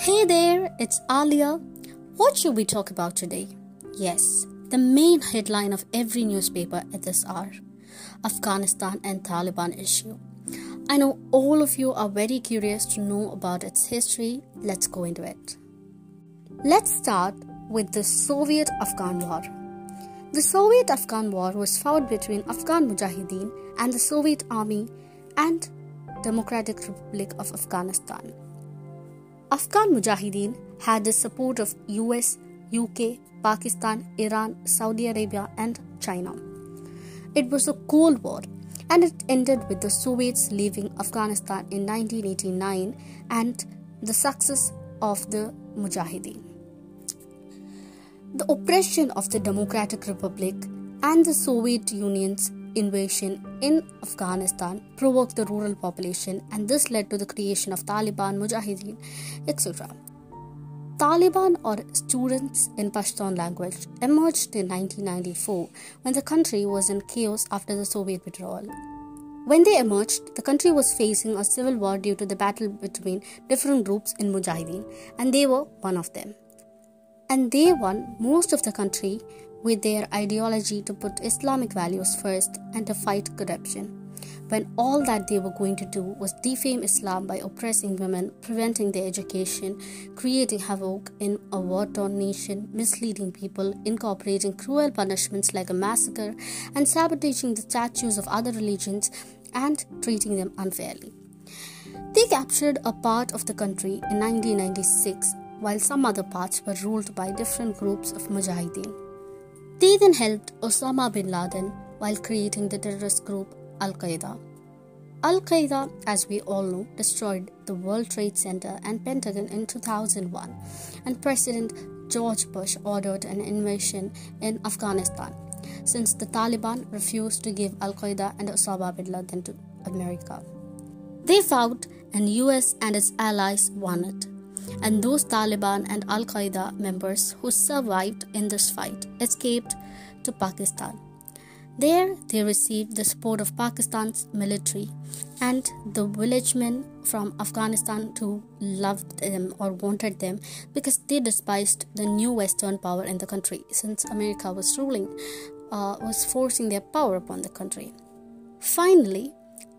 Hey there, it's Aaliya. What should we talk about today? Yes, the main headline of every newspaper at this hour Afghanistan and Taliban issue. I know all of you are very curious to know about its history. Let's go into it. Let's start with the Soviet Afghan War. The Soviet Afghan War was fought between Afghan Mujahideen and the Soviet Army and Democratic Republic of Afghanistan. Afghan Mujahideen had the support of US, UK, Pakistan, Iran, Saudi Arabia, and China. It was a Cold War and it ended with the Soviets leaving Afghanistan in 1989 and the success of the Mujahideen. The oppression of the Democratic Republic and the Soviet Union's invasion in Afghanistan provoked the rural population, and this led to the creation of Taliban, Mujahideen, etc. Taliban, or students in Pashtun language, emerged in 1994 when the country was in chaos after the Soviet withdrawal. When they emerged, the country was facing a civil war due to the battle between different groups in Mujahideen, and they were one of them. And they won most of the country with their ideology to put Islamic values first and to fight corruption, when all that they were going to do was defame Islam by oppressing women, preventing their education, creating havoc in a war torn nation, misleading people, incorporating cruel punishments like a massacre, and sabotaging the statues of other religions and treating them unfairly. They captured a part of the country in 1996, while some other parts were ruled by different groups of Mujahideen. They then helped Osama bin Laden while creating the terrorist group Al Qaeda. Al Qaeda, as we all know, destroyed the World Trade Center and Pentagon in 2001, and President George Bush ordered an invasion in Afghanistan since the Taliban refused to give Al Qaeda and Osama bin Laden to America. They fought, and US and its allies won it and those Taliban and Al Qaeda members who survived in this fight escaped to Pakistan. There, they received the support of Pakistan's military and the villagemen from Afghanistan who loved them or wanted them because they despised the new Western power in the country since America was ruling, uh, was forcing their power upon the country. Finally,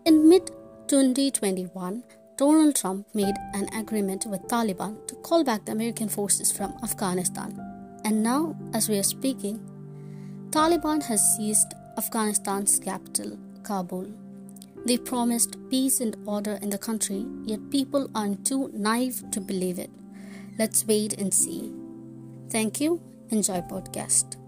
in mid 2021, Donald Trump made an agreement with Taliban to call back the American forces from Afghanistan. And now, as we are speaking, Taliban has seized Afghanistan's capital, Kabul. They promised peace and order in the country, yet people are too naive to believe it. Let's wait and see. Thank you. Enjoy podcast.